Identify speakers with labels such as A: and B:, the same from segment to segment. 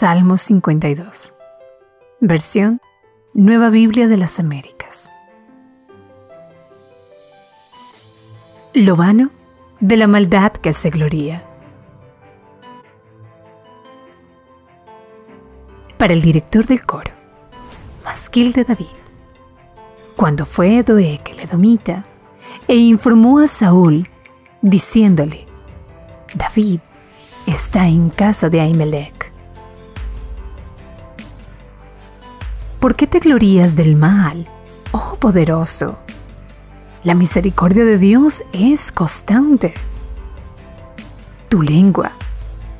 A: Salmo 52. Versión Nueva Biblia de las Américas. Lo vano de la maldad que se gloría. Para el director del coro, Masquil de David. Cuando fue Doeg el Edomita e informó a Saúl, diciéndole, David está en casa de Ahimelech ¿Por qué te glorías del mal, oh poderoso? La misericordia de Dios es constante. Tu lengua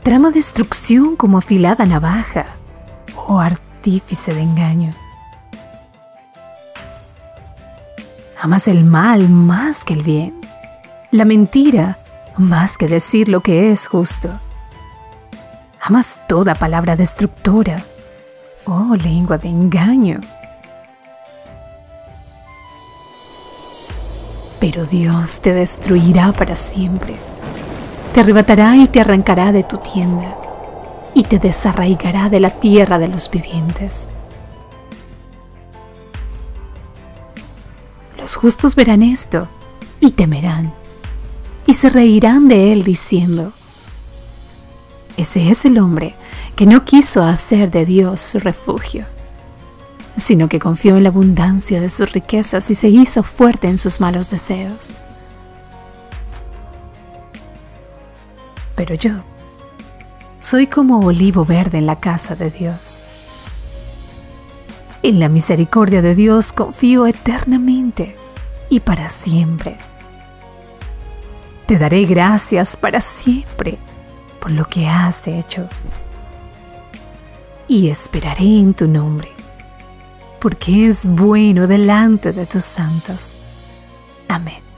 A: trama destrucción como afilada navaja, oh artífice de engaño. Amas el mal más que el bien, la mentira más que decir lo que es justo. Amas toda palabra destructora Oh, lengua de engaño. Pero Dios te destruirá para siempre. Te arrebatará y te arrancará de tu tienda y te desarraigará de la tierra de los vivientes. Los justos verán esto y temerán y se reirán de él diciendo, ese es el hombre que no quiso hacer de Dios su refugio, sino que confió en la abundancia de sus riquezas y se hizo fuerte en sus malos deseos. Pero yo soy como olivo verde en la casa de Dios. En la misericordia de Dios confío eternamente y para siempre. Te daré gracias para siempre por lo que has hecho y esperaré en tu nombre, porque es bueno delante de tus santos. Amén.